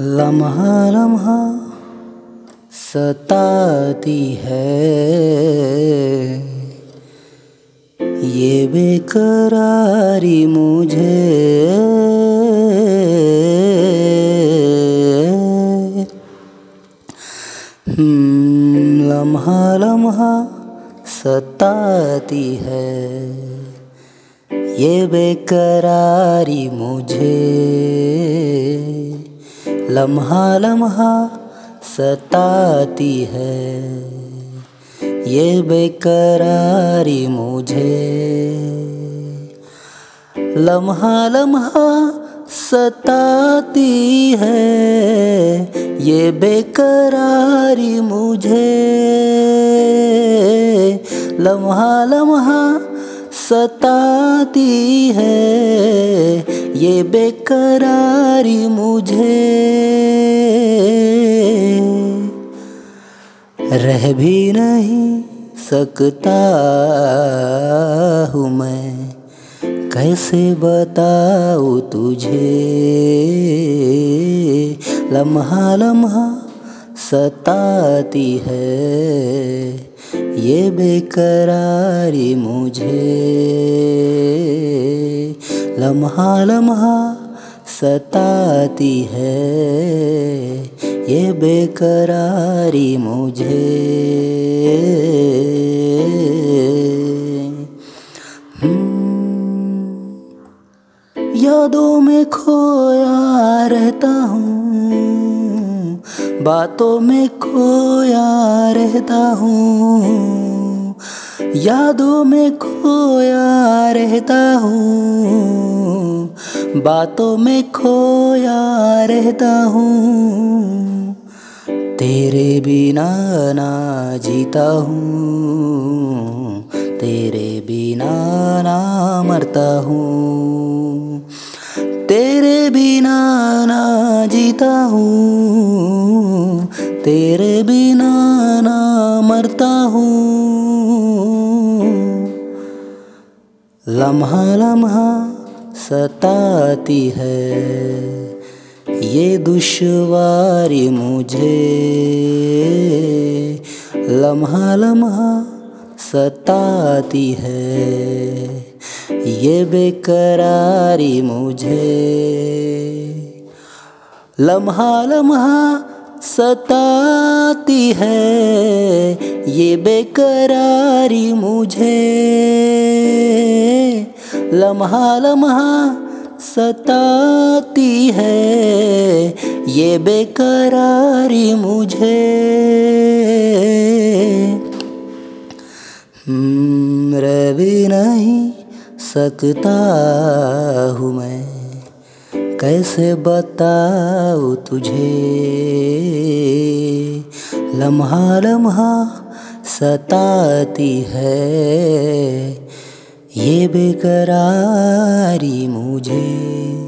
लम्हा लम्हा सताती है। ये बेकरारी मुझे। हम्म, लम्हा लम्हा सताती है। ये बेकरारी मुझे। लम्हा लम्हा सताती है। ये बेकरारी मुझे। लम्हा लम्हा सताती है। ये बेकरारी मुझे। लम्हा लम्हा सताती है। ये बेकरारी मुझे। रह भी नहीं सकता हूँ मैं। कैसे बताऊँ तुझे? लम्हा लम्हा सताती है। ये बेकरारी मुझे। लम्हा लम्हा सताती है। ये बेकरारी मुझे। हम्म, यादों में खोया रहता हूँ बातों में खोया रहता हूँ। यादों में खोया रहता हूँ, बातों में खोया रहता हूँ, तेरे बिना ना जीता हूँ, तेरे बिना ना मरता हूँ, तेरे बिना ना जीता हूँ, तेरे बिना ना मरता हूँ। लम्हा लम्हा सताती है। ये दुश्वारी मुझे। लम्हा लम्हा सताती है। ये बेकरारी मुझे। लम्हा लम्हा सताती है। ये बेकरारी मुझे। लम्हा लम्हा सताती है, ये बेकरारी मुझे। रह भी नहीं सकता हूँ मैं, कैसे बताऊँ तुझे? लम्हा लम्हा सताती है ये बेकरारी मुझे।